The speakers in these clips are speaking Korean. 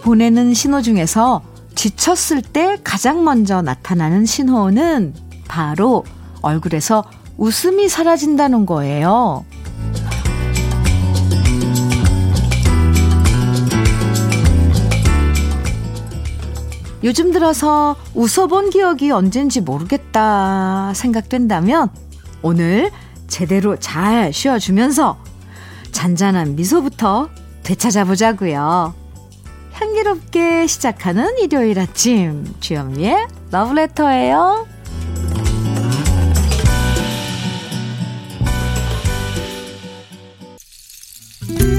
보내는 신호 중에서 지쳤을 때 가장 먼저 나타나는 신호는 바로 얼굴에서 웃음이 사라진다는 거예요. 요즘 들어서 웃어본 기억이 언젠지 모르겠다 생각된다면 오늘 제대로 잘 쉬어주면서 잔잔한 미소부터 되찾아보자고요. 향기롭게 시작하는 일요일 아침 주현미의 러브레터예요. '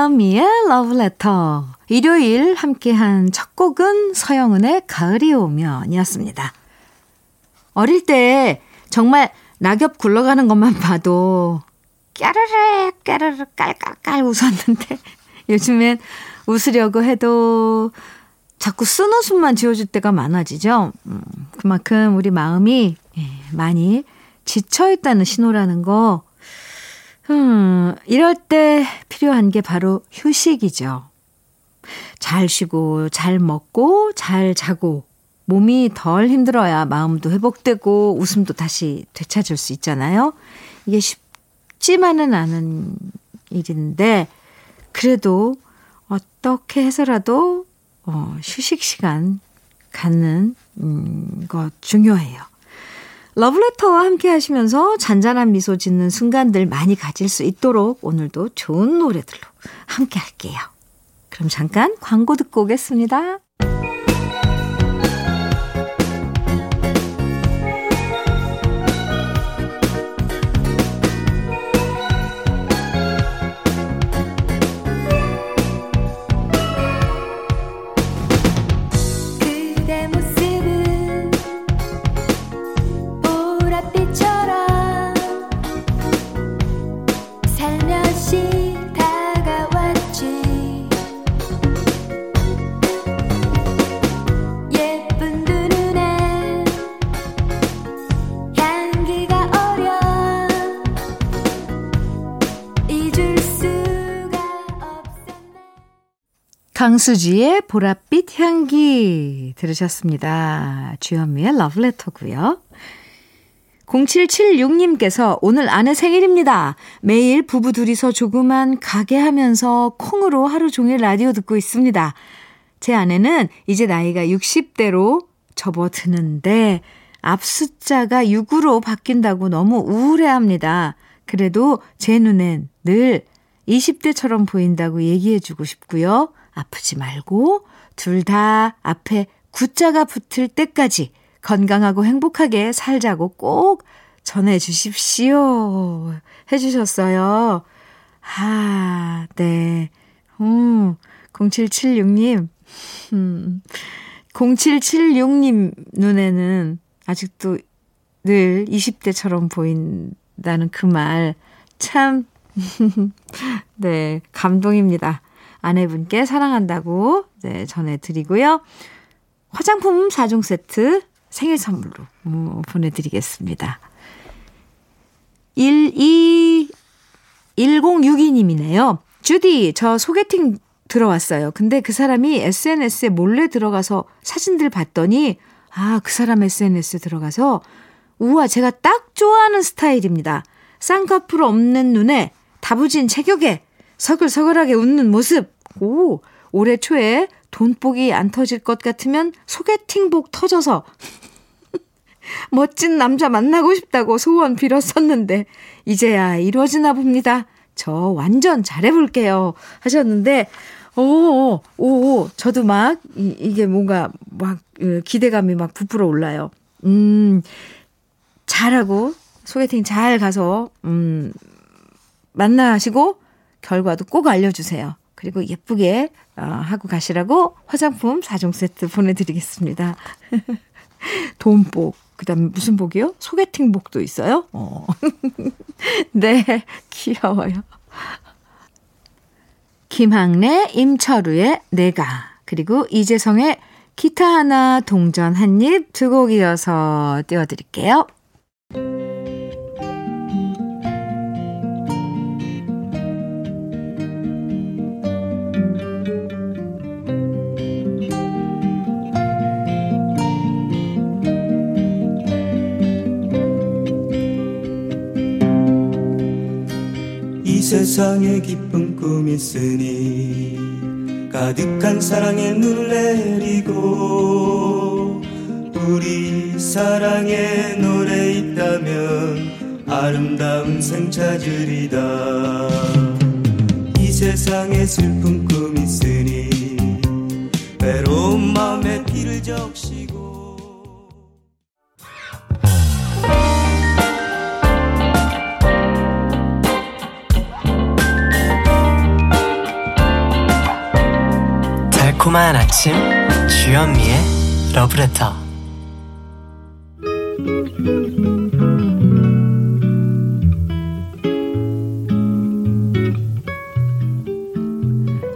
주현미의 러브레터' 일요일 함께한 첫 곡은 서영은의 '가을이 오면'이었습니다. 어릴 때 정말 낙엽 굴러가는 것만 봐도 까르르 까르르 깔깔깔 웃었는데 요즘엔 웃으려고 해도 자꾸 쓴 웃음만 지어줄 때가 많아지죠. 음, 그만큼 우리 마음이 예, 많이 지쳐있다는 신호라는 거 음, 이럴 때 필요한 게 바로 휴식이죠. 잘 쉬고, 잘 먹고, 잘 자고, 몸이 덜 힘들어야 마음도 회복되고, 웃음도 다시 되찾을 수 있잖아요. 이게 쉽지만은 않은 일인데, 그래도 어떻게 해서라도, 어, 휴식 시간 갖는, 음, 거 중요해요. 러브레터와 함께 하시면서 잔잔한 미소 짓는 순간들 많이 가질 수 있도록 오늘도 좋은 노래들로 함께 할게요. 그럼 잠깐 광고 듣고 오겠습니다. 강수지의 보랏빛 향기 들으셨습니다. 주현미의 러브레터고요. 0776님께서 오늘 아내 생일입니다. 매일 부부 둘이서 조그만 가게 하면서 콩으로 하루 종일 라디오 듣고 있습니다. 제 아내는 이제 나이가 60대로 접어드는데 앞 숫자가 6으로 바뀐다고 너무 우울해합니다. 그래도 제 눈엔 늘 20대처럼 보인다고 얘기해주고 싶고요. 아프지 말고 둘 다 앞에 구자가 붙을 때까지 건강하고 행복하게 살자고 꼭 전해 주십시오. 해주셨어요. 아, 네. 음, 0776님. 음, 0776님 눈에는 아직도 늘 20대처럼 보인다는 그 말, 참, 네, 감동입니다. 아내분께 사랑한다고 네, 전해드리고요. 화장품 4종 세트 생일 선물로 음, 보내드리겠습니다. 12, 1062님이네요. 주디, 저 소개팅 들어왔어요. 근데 그 사람이 SNS에 몰래 들어가서 사진들 봤더니, 아, 그 사람 SNS에 들어가서, 우와, 제가 딱 좋아하는 스타일입니다. 쌍꺼풀 없는 눈에 다부진 체격에 서글서글하게 웃는 모습. 오, 올해 초에 돈복이 안 터질 것 같으면 소개팅복 터져서 멋진 남자 만나고 싶다고 소원 빌었었는데 이제야 이루어지나 봅니다. 저 완전 잘해볼게요. 하셨는데, 오, 오, 오, 저도 막, 이, 이게 뭔가 막그 기대감이 막 부풀어 올라요. 음, 잘하고, 소개팅 잘 가서, 음, 만나시고 결과도 꼭 알려주세요. 그리고 예쁘게 어, 하고 가시라고 화장품 4종 세트 보내드리겠습니다. 돈복, 그 다음에 무슨 복이요? 소개팅 복도 있어요? 어. 네, 귀여워요. 김학래, 임철우의 내가, 그리고 이재성의 기타 하나, 동전 한 입 두 곡 이어서 띄워드릴게요. 세상에 기쁜 꿈이 있으니 가득한 사랑의 눈을 내리고 우리 사랑의 노래 있다면 아름다운 생 찾으리다. 이 세상에 슬픈 꿈이 있으니 외로운 마음에 피를 적시 달콤한 아침 주현미의 러브레터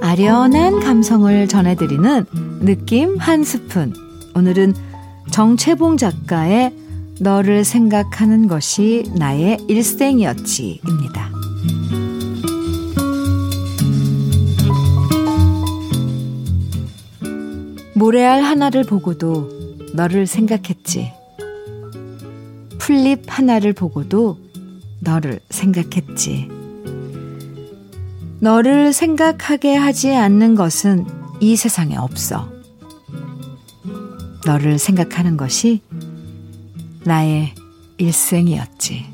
아련한 감성을 전해드리는 느낌 한 스푼 오늘은 정채봉 작가의 너를 생각하는 것이 나의 일생이었지입니다. 모래알 하나를 보고도 너를 생각했지. 풀잎 하나를 보고도 너를 생각했지. 너를 생각하게 하지 않는 것은 이 세상에 없어. 너를 생각하는 것이 나의 일생이었지.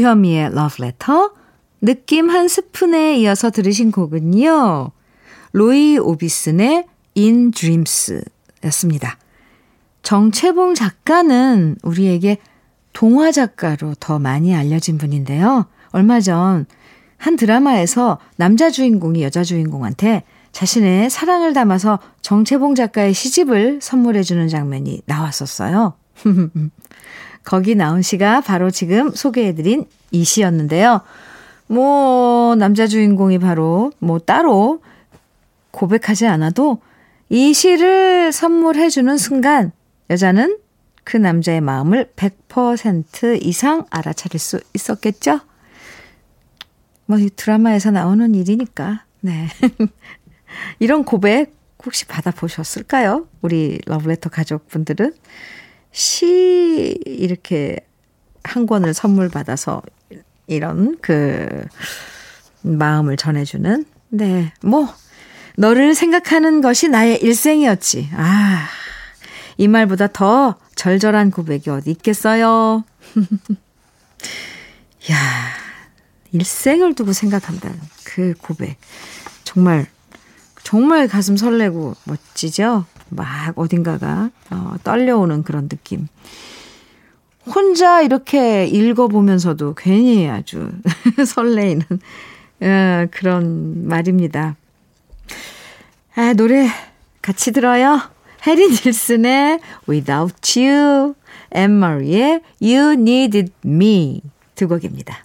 주현미의 Love Letter 느낌 한 스푼에 이어서 들으신 곡은요. 로이 오비슨의 In Dreams 였습니다. 정채봉 작가는 우리에게 동화 작가로 더 많이 알려진 분인데요. 얼마 전 한 드라마에서 남자 주인공이 여자 주인공한테 자신의 사랑을 담아서 정채봉 작가의 시집을 선물해주는 장면이 나왔었어요. 거기 나온 시가 바로 지금 소개해드린 이 시였는데요. 뭐, 남자 주인공이 바로 뭐 따로 고백하지 않아도 이 시를 선물해주는 순간 여자는 그 남자의 마음을 100% 이상 알아차릴 수 있었겠죠? 뭐, 이 드라마에서 나오는 일이니까, 네. 이런 고백 혹시 받아보셨을까요? 우리 러브레터 가족분들은? 시, 이렇게 한 권을 선물 받아서 이런 그 마음을 전해주는 네, 뭐 너를 생각하는 것이 나의 일생이었지. 아, 이 말보다 더 절절한 고백이 어디 있겠어요. 야, 일생을 두고 생각한다는 그 고백. 정말, 정말 가슴 설레고 멋지죠? 막 어딘가가 어, 떨려오는 그런 느낌. 혼자 이렇게 읽어보면서도 괜히 아주 설레이는 어, 그런 말입니다. 아, 노래 같이 들어요. 해리 닐슨의 Without You, 엠마리의 You Needed Me 두 곡입니다.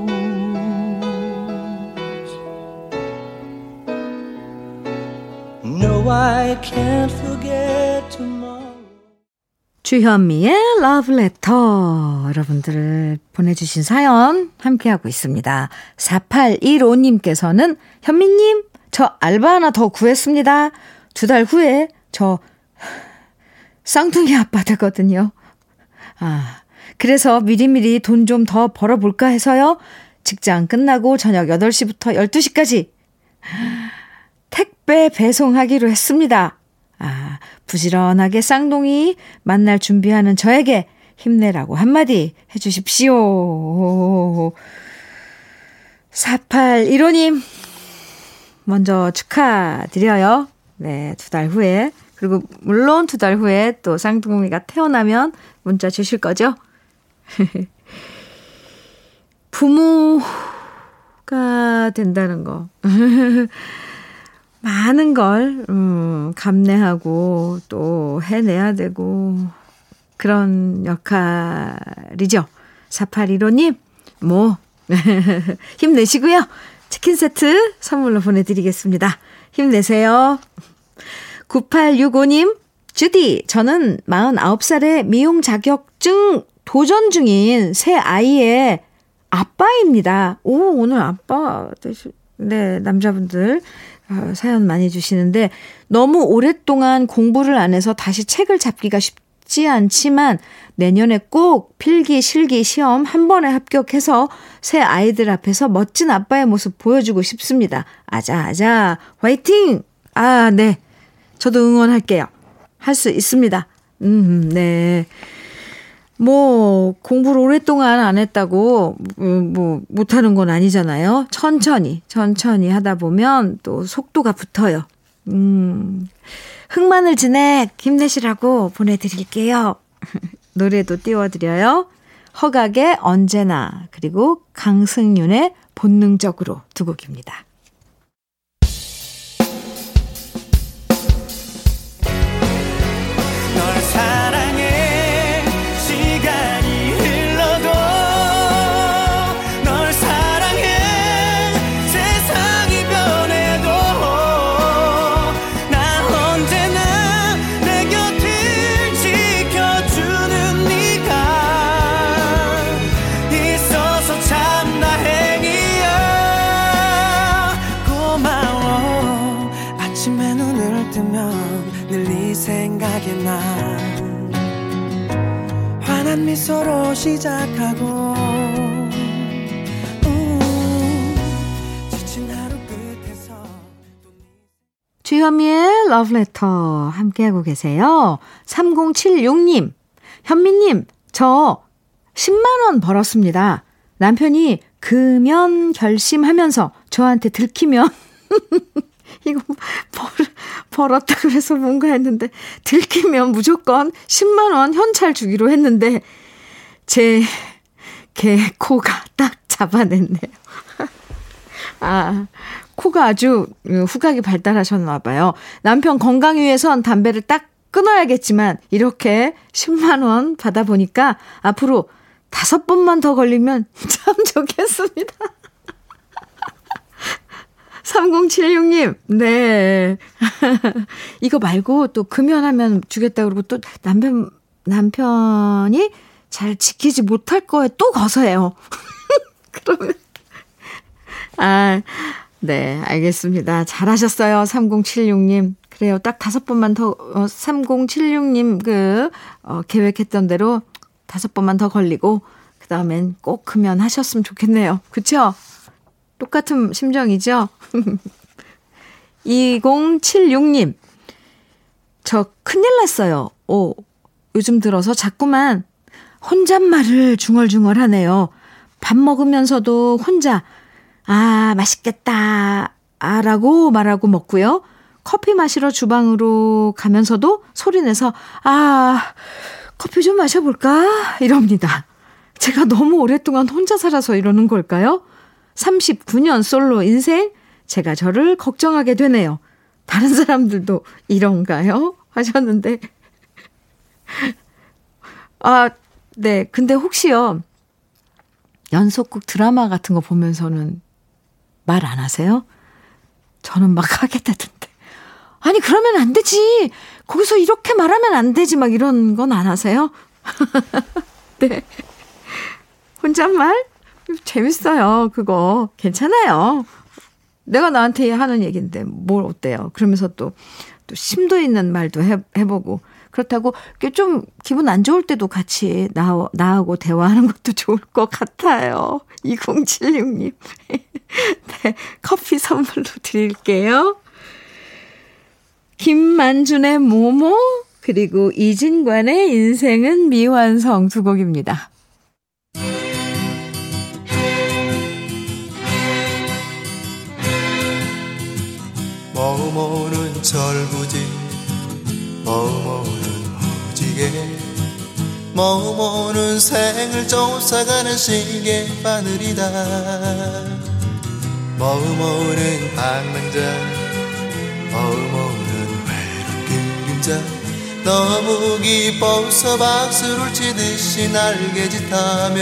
I can't forget tomorrow. 주현미의 러브레터 여러분들 보내주신 사연 함께하고 있습니다. 4815님께서는 현미님 저 알바 하나 더 구했습니다. 두 달 후에 저 쌍둥이 아빠 되거든요. 아 그래서 미리미리 돈 좀 더 벌어볼까 해서요. 직장 끝나고 저녁 8시부터 12시까지 택배 배송하기로 했습니다. 아, 부지런하게 쌍둥이 만날 준비하는 저에게 힘내라고 한마디 해주십시오. 4815님, 먼저 축하드려요. 네, 두 달 후에. 그리고 물론 두 달 후에 또 쌍둥이가 태어나면 문자 주실 거죠? 부모가 된다는 거. 많은 걸, 음, 감내하고 또 해내야 되고, 그런 역할이죠. 4815님, 뭐, 힘내시고요. 치킨 세트 선물로 보내드리겠습니다. 힘내세요. 9865님, 주디, 저는 49살의 미용 자격증 도전 중인 새 아이의 아빠입니다. 오, 오늘 아빠 되시, 네, 남자분들 어, 사연 많이 주시는데 너무 오랫동안 공부를 안 해서 다시 책을 잡기가 쉽지 않지만 내년에 꼭 필기 실기 시험 한 번에 합격해서 새 아이들 앞에서 멋진 아빠의 모습 보여주고 싶습니다. 아자아자 화이팅! 아, 네. 저도 응원할게요. 할 수 있습니다. 음, 네. 뭐, 공부를 오랫동안 안 했다고, 음, 뭐, 못하는 건 아니잖아요. 천천히, 천천히 하다 보면 또 속도가 붙어요. 음, 흑마늘 진액 힘내시라고 보내드릴게요. 노래도 띄워드려요. 허각의 언제나, 그리고 강승윤의 본능적으로 두 곡입니다. 널 사랑 러브레터 함께하고 계세요. 3076님, 현미님, 저 10만원 벌었습니다. 남편이 금연 결심하면서 저한테 들키면 이거 벌, 벌었다 그래서 뭔가 했는데 들키면 무조건 10만 원 현찰 주기로 했는데 제 개 코가 딱 잡아냈네요. 아, 코가 아주 후각이 발달하셨나 봐요. 남편 건강 위해선 담배를 딱 끊어야겠지만 이렇게 10만 원 받아 보니까 앞으로 다섯 번만 더 걸리면 참 좋겠습니다. 3076님, 네. 이거 말고 또 금연하면 주겠다 그러고 또 남편, 남편이 잘 지키지 못할 거에 또 거서해요. 그러면. 아, 네, 알겠습니다. 잘하셨어요. 3076님. 그래요. 딱 다섯 번만 더, 어, 3076님 그, 어, 계획했던 대로 다섯 번만 더 걸리고, 그 다음엔 꼭 금연하셨으면 좋겠네요. 그쵸? 똑같은 심정이죠? 2076님, 저 큰일 났어요. 오, 요즘 들어서 자꾸만 혼잣말을 중얼중얼 하네요. 밥 먹으면서도 혼자, 아, 맛있겠다. 아, 라고 말하고 먹고요. 커피 마시러 주방으로 가면서도 소리내서, 아, 커피 좀 마셔볼까? 이럽니다. 제가 너무 오랫동안 혼자 살아서 이러는 걸까요? 39년 솔로 인생? 제가 저를 걱정하게 되네요. 다른 사람들도 이런가요? 하셨는데. 아, 네. 근데 혹시요, 연속극 드라마 같은 거 보면서는 말 안 하세요? 저는 막 하겠다던데. 아니, 그러면 안 되지. 거기서 이렇게 말하면 안 되지. 막 이런 건 안 하세요? 네. 혼잣말? 재밌어요. 그거. 괜찮아요. 내가 나한테 하는 얘기인데 뭘 어때요? 그러면서 또, 또 심도 있는 말도 해, 해보고. 그렇다고 좀 기분 안 좋을 때도 같이 나, 나하고 대화하는 것도 좋을 것 같아요. 2076님. 네, 커피 선물로 드릴게요. 김만준의 모모, 그리고 이진관의 인생은 미완성 두 곡입니다. 머모는 절부지 머모는 무지개 머모는 생을 쫓아가는 시계 바늘이다 머모는 방랑자 머모는 외로운 그림자 너무 기뻐서 박수를 치듯이 날개짓하며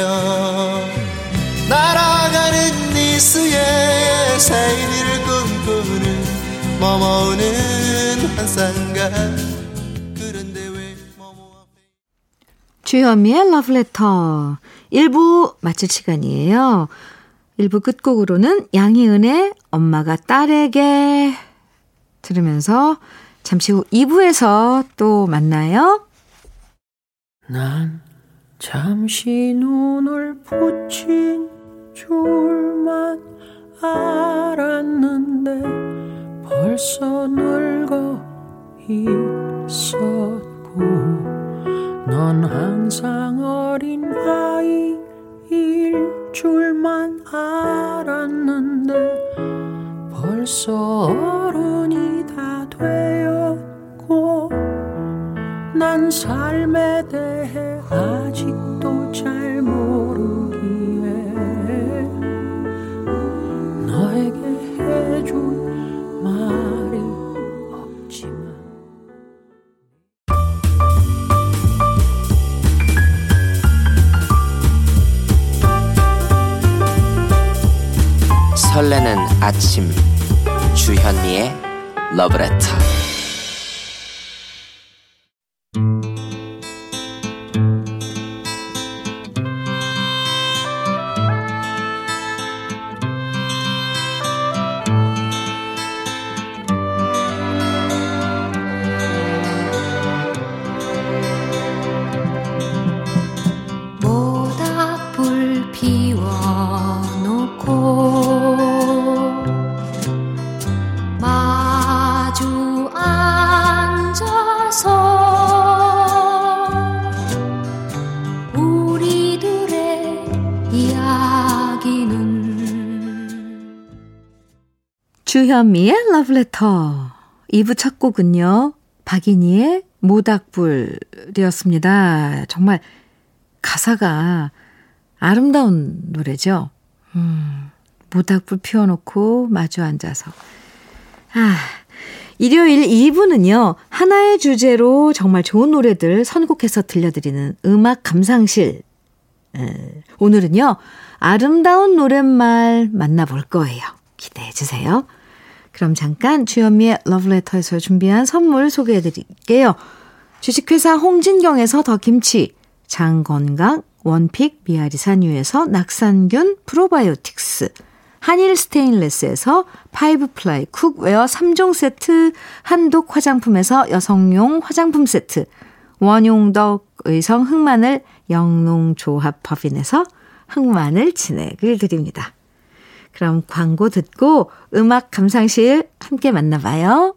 날아가는 니스의 새이를 꿈꾸는 머머는 한산가 그런데 왜 머머 앞에 주현미의 러브레터 1부 마칠 시간이에요. 1부 끝곡으로는 양희은의 엄마가 딸에게 들으면서 잠시 후 2부에서 또 만나요. 난 잠시 눈을 붙인 줄만 알았는데 벌써 늙어 있었고 넌 항상 어린 아이일 줄만 알았는데 벌써 어른이 다 되었고 난 삶에 대해 아직도 잘 모르기에 너에게 해준 설레는 아침. 주현미의 러브레터 주현미의 러브레터 2부 첫 곡은요. 박인희의 모닥불이었습니다. 정말 가사가 아름다운 노래죠. 음, 모닥불 피워놓고 마주 앉아서. 아, 일요일 2부는요, 하나의 주제로 정말 좋은 노래들 선곡해서 들려드리는 음악 감상실. 에, 오늘은요, 아름다운 노랫말 만나볼 거예요. 기대해 주세요. 그럼 잠깐 주현미의 러브레터에서 준비한 선물 소개해 드릴게요. 주식회사 홍진경에서 더 김치, 장건강, one pick, 미아리 산유에서 낙산균 프로바이오틱스, 한일 스테인레스에서 five ply cookware 3종 세트, 한독 화장품에서 여성용 화장품 세트, 원용덕 의성 흑마늘 영농조합 법인에서 흑마늘 진액을 드립니다. 그럼 광고 듣고 음악 감상실 함께 만나봐요.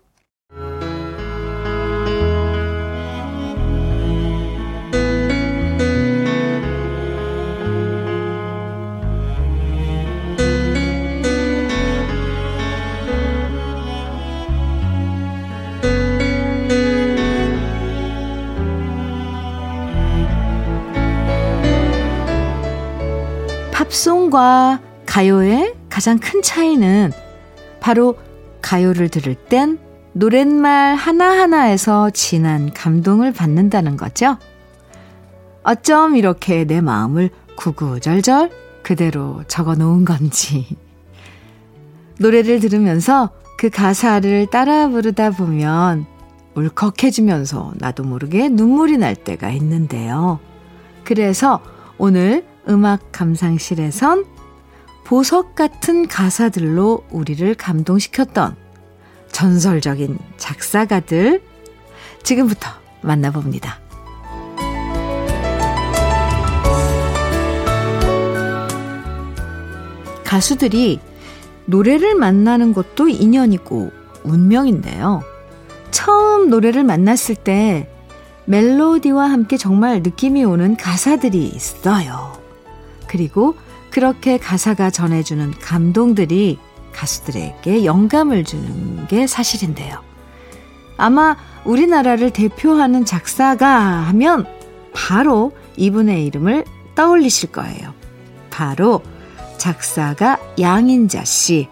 팝송과 가요의 가장 큰 차이는 바로 가요를 들을 땐 노랫말 하나하나에서 진한 감동을 받는다는 거죠. 어쩜 이렇게 내 마음을 구구절절 그대로 적어 놓은 건지. 노래를 들으면서 그 가사를 따라 부르다 보면 울컥해지면서 나도 모르게 눈물이 날 때가 있는데요. 그래서 오늘 음악 감상실에선 보석 같은 가사들로 우리를 감동시켰던 전설적인 작사가들 지금부터 만나봅니다. 가수들이 노래를 만나는 것도 인연이고 운명인데요. 처음 노래를 만났을 때 멜로디와 함께 정말 느낌이 오는 가사들이 있어요. 그리고 그렇게 가사가 전해주는 감동들이 가수들에게 영감을 주는 게 사실인데요. 아마 우리나라를 대표하는 작사가 하면 바로 이분의 이름을 떠올리실 거예요. 바로 작사가 양인자 씨.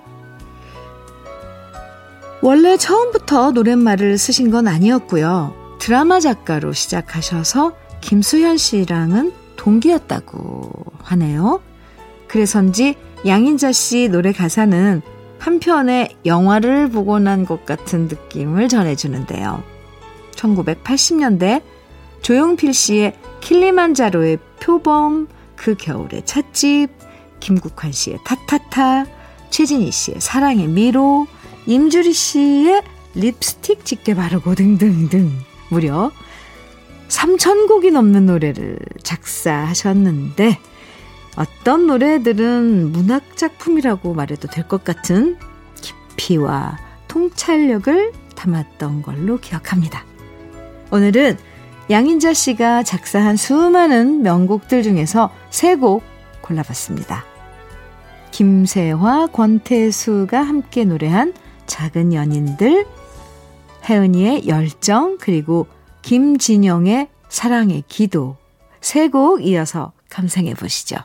원래 처음부터 노랫말을 쓰신 건 아니었고요. 드라마 작가로 시작하셔서 김수현 씨랑은 동기였다고 하네요. 그래서인지 양인자 씨 노래 가사는 한편의 영화를 보고 난 것 같은 느낌을 전해주는데요. 1980년대 조용필 씨의 킬리만자로의 표범, 그 겨울의 찻집, 김국환 씨의 타타타, 최진희 씨의 사랑의 미로, 임주리 씨의 립스틱 짙게 바르고 등등등 무려 3천곡이 넘는 노래를 작사하셨는데 어떤 노래들은 문학작품이라고 말해도 될 것 같은 깊이와 통찰력을 담았던 걸로 기억합니다. 오늘은 양인자 씨가 작사한 수많은 명곡들 중에서 세 곡 골라봤습니다. 김세화, 권태수가 함께 노래한 작은 연인들, 혜은이의 열정, 그리고 김진영의 사랑의 기도 세 곡 이어서 감상해 보시죠.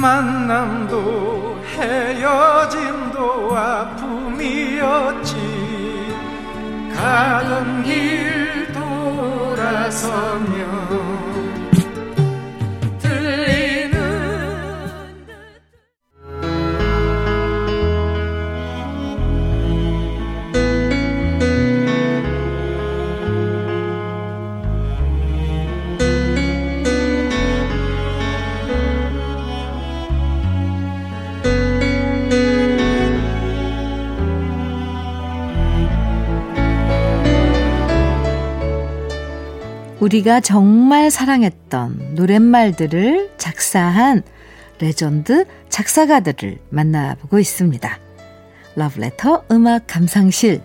만남도 헤어짐도 아픔이었지. 가던 길 돌아서면 우리가 정말 사랑했던 노랫말들을 작사한 레전드 작사가들을 만나보고 있습니다. 러브레터 음악 감상실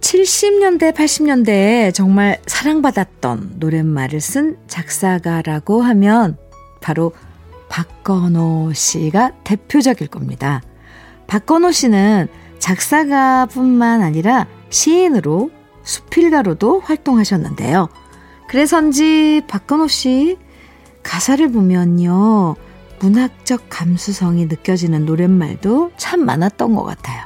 70년대, 80년대에 정말 사랑받았던 노랫말을 쓴 작사가라고 하면 바로 박건호 씨가 대표적일 겁니다. 박건호 씨는 작사가뿐만 아니라 시인으로 수필가로도 활동하셨는데요. 그래서인지 박건호 씨 가사를 보면요. 문학적 감수성이 느껴지는 노랫말도 참 많았던 것 같아요.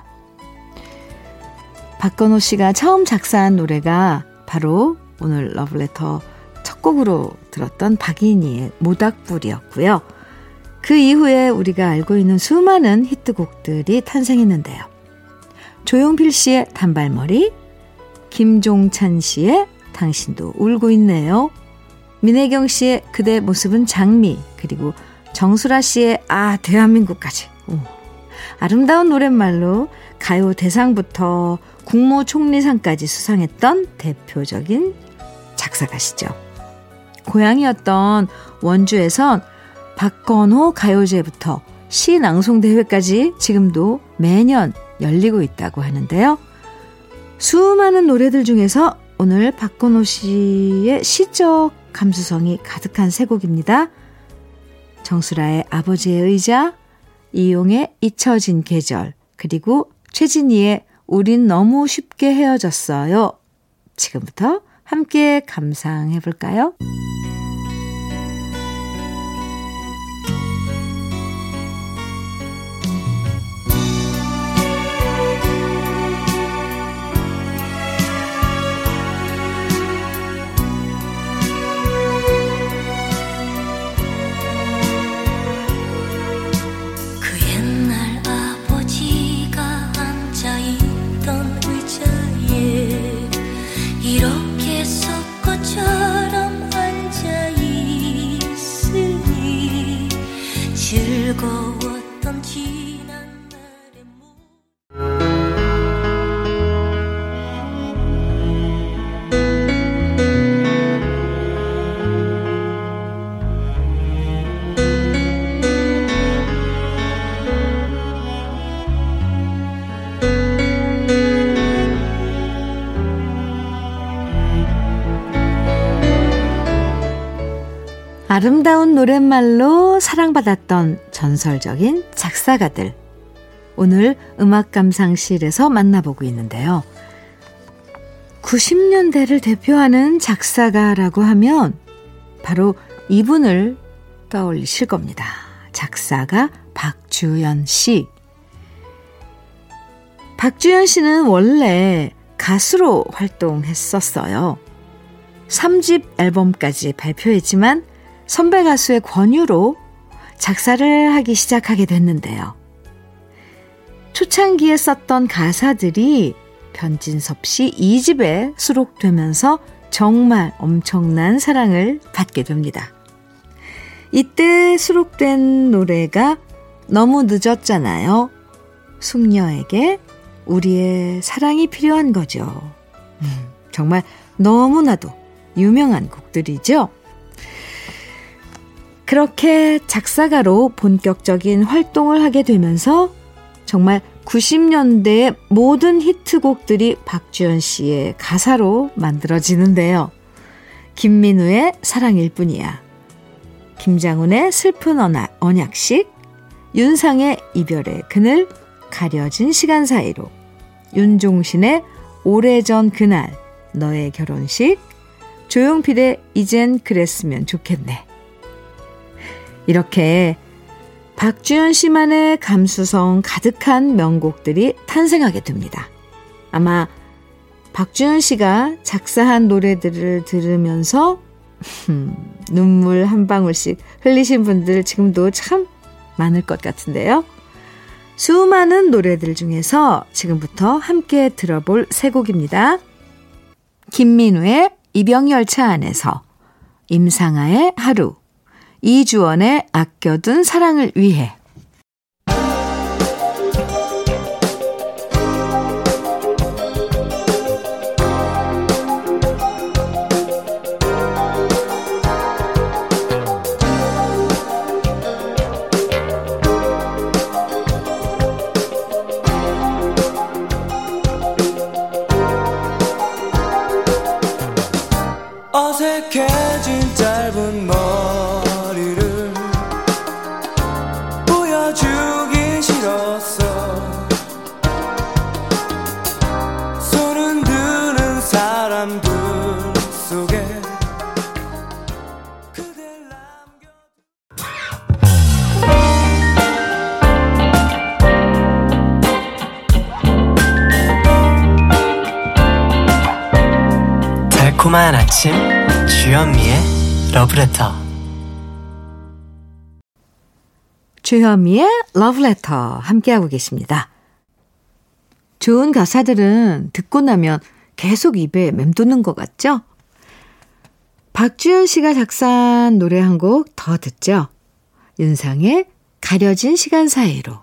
박건호 씨가 처음 작사한 노래가 바로 오늘 러브레터 첫 곡으로 들었던 박인희의 모닥불이었고요. 그 이후에 우리가 알고 있는 수많은 히트곡들이 탄생했는데요. 조용필 씨의 단발머리, 김종찬 씨의 당신도 울고 있네요. 민혜경 씨의 그대 모습은 장미, 그리고 정수라 씨의 아, 대한민국까지. 오. 아름다운 노랫말로 가요 대상부터 국무총리상까지 수상했던 대표적인 작사가시죠. 고향이었던 원주에선 박건호 가요제부터 시 낭송 대회까지 지금도 매년 열리고 있다고 하는데요. 수많은 노래들 중에서 오늘 박건호 씨의 시적 감수성이 가득한 세 곡입니다. 정수라의 아버지의 의자, 이용의 잊혀진 계절, 그리고 최진희의 우린 너무 쉽게 헤어졌어요. 지금부터 함께 감상해 볼까요? 아름다운 노랫말로 사랑받았던 전설적인 작사가들. 오늘 음악 감상실에서 만나보고 있는데요. 90년대를 대표하는 작사가라고 하면 바로 이분을 떠올리실 겁니다. 작사가 박주연 씨. 박주연 씨는 원래 가수로 활동했었어요. 3집 앨범까지 발표했지만 선배 가수의 권유로 작사를 하기 시작하게 됐는데요. 초창기에 썼던 가사들이 변진섭 씨 2집에 수록되면서 정말 엄청난 사랑을 받게 됩니다. 이때 수록된 노래가 너무 늦었잖아요. 숙녀에게 우리의 사랑이 필요한 거죠. 음, 정말 너무나도 유명한 곡들이죠. 그렇게 작사가로 본격적인 활동을 하게 되면서 정말 90년대의 모든 히트곡들이 박주연 씨의 가사로 만들어지는데요. 김민우의 사랑일 뿐이야. 김장훈의 슬픈 언약 식, 윤상의 이별의 그늘, 가려진 시간 사이로, 윤종신의 오래전 그날, 너의 결혼식, 조용필의 이젠 그랬으면 좋겠네. 이렇게 박주연 씨만의 감수성 가득한 명곡들이 탄생하게 됩니다. 아마 박주연 씨가 작사한 노래들을 들으면서 눈물 한 방울씩 흘리신 분들 지금도 참 많을 것 같은데요. 수많은 노래들 중에서 지금부터 함께 들어볼 세 곡입니다. 김민우의 이병열차 안에서, 임상아의 하루, 이주원의 아껴둔 사랑을 위해. 어색해 러브레터 주현미의 러브레터 함께하고 계십니다. 좋은 가사들은 듣고 나면 계속 입에 맴도는 것 같죠? 박주현 씨가 작사한 노래 한 곡 더 듣죠? 윤상의 가려진 시간 사이로.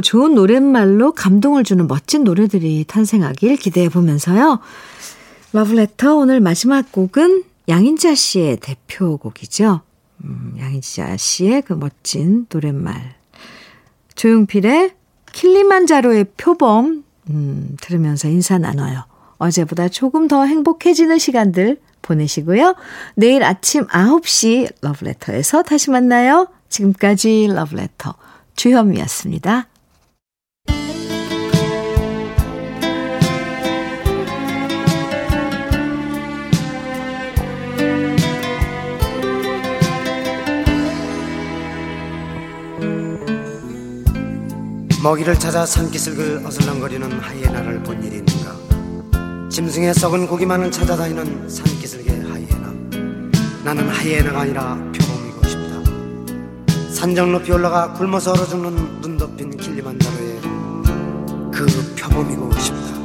좋은 노랫말로 감동을 주는 멋진 노래들이 탄생하길 기대해 보면서요. 러브레터 오늘 마지막 곡은 양인자 씨의 대표곡이죠. 음, 양인자 씨의 그 멋진 노랫말. 조용필의 킬리만자로의 표범 음, 들으면서 인사 나눠요. 어제보다 조금 더 행복해지는 시간들 보내시고요. 내일 아침 9시 러브레터에서 다시 만나요. 지금까지 러브레터 주현미였습니다. 먹이를 찾아 산기슭을 어슬렁거리는 하이에나를 본 일이 있는가? 짐승의 썩은 고기만을 찾아다니는 산기슭의 하이에나. 나는 하이에나가 아니라 표범이고 싶다. 산정 높이 올라가 굶어서 얼어 죽는 눈 덮인 킬리만자로의 그 표범이고 싶다